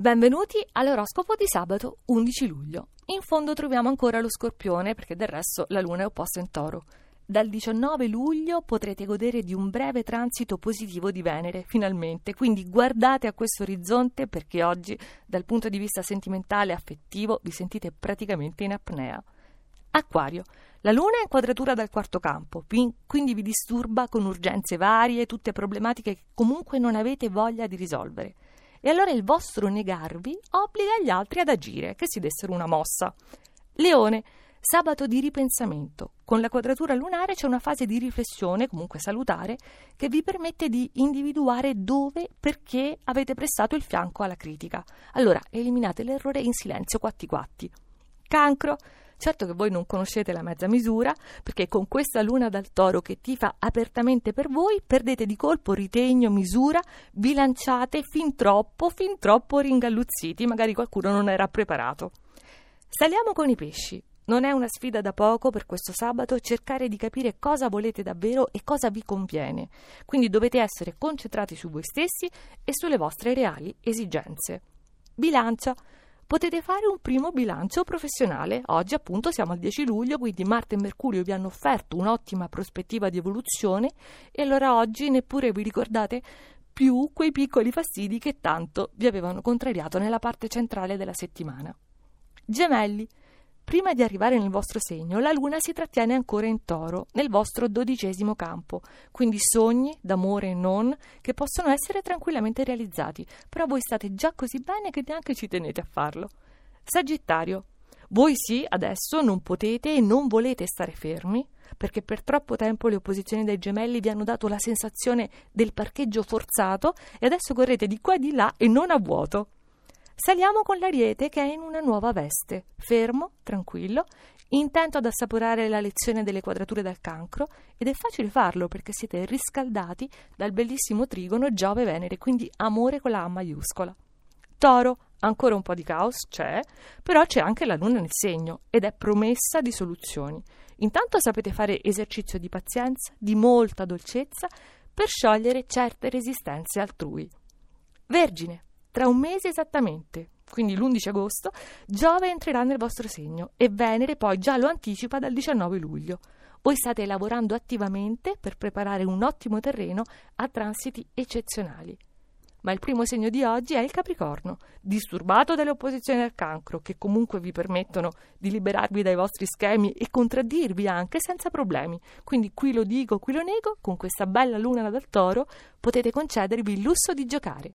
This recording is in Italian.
Benvenuti all'oroscopo di sabato 11 luglio. In fondo troviamo ancora lo scorpione perché del resto la luna è opposta in toro. Dal 19 luglio potrete godere di un breve transito positivo di Venere, finalmente, quindi guardate a questo orizzonte perché oggi, dal punto di vista sentimentale e affettivo, vi sentite praticamente in apnea. Acquario. La Luna è in quadratura dal quarto campo, quindi vi disturba con urgenze varie, tutte problematiche che comunque non avete voglia di risolvere e allora il vostro negarvi obbliga gli altri ad agire, che si dessero una mossa. Leone, sabato di ripensamento. Con la quadratura lunare c'è una fase di riflessione, comunque salutare, che vi permette di individuare dove, perché avete prestato il fianco alla critica. Allora, eliminate l'errore in silenzio quatti quatti. Cancro, Certo che voi non conoscete la mezza misura, perché con questa luna dal toro che tifa apertamente per voi, perdete di colpo ritegno, misura, vi lanciate fin troppo, fin troppo ringalluzziti, magari qualcuno non era preparato. Saliamo con i pesci. Non è una sfida da poco per questo sabato cercare di capire cosa volete davvero e cosa vi conviene. Quindi dovete essere concentrati su voi stessi e sulle vostre reali esigenze. Bilancia potete fare un primo bilancio professionale. Oggi appunto siamo al 10 luglio, quindi Marte e Mercurio vi hanno offerto un'ottima prospettiva di evoluzione e allora oggi neppure vi ricordate più quei piccoli fastidi che tanto vi avevano contrariato nella parte centrale della settimana. Gemelli, Prima di arrivare nel vostro segno, la luna si trattiene ancora in toro, nel vostro dodicesimo campo, quindi sogni, d'amore e non, che possono essere tranquillamente realizzati, però voi state già così bene che neanche ci tenete a farlo. Sagittario, voi sì, adesso non potete e non volete stare fermi, perché per troppo tempo le opposizioni dei gemelli vi hanno dato la sensazione del parcheggio forzato e adesso correte di qua e di là e non a vuoto. Saliamo con l'ariete che è in una nuova veste, fermo, tranquillo, intento ad assaporare la lezione delle quadrature del cancro ed è facile farlo perché siete riscaldati dal bellissimo trigono Giove-Venere, quindi amore con la A maiuscola. Toro, ancora un po' di caos c'è, però c'è anche la luna nel segno ed è promessa di soluzioni. Intanto sapete fare esercizio di pazienza, di molta dolcezza per sciogliere certe resistenze altrui. Vergine, tra un mese esattamente, quindi l'11 agosto, Giove entrerà nel vostro segno e Venere poi già lo anticipa dal 19 luglio. Voi state lavorando attivamente per preparare un ottimo terreno a transiti eccezionali. Ma il primo segno di oggi è il Capricorno, disturbato dalle opposizioni del cancro, che comunque vi permettono di liberarvi dai vostri schemi e contraddirvi anche senza problemi. Quindi qui lo dico, qui lo nego, con questa bella luna dal toro potete concedervi il lusso di giocare.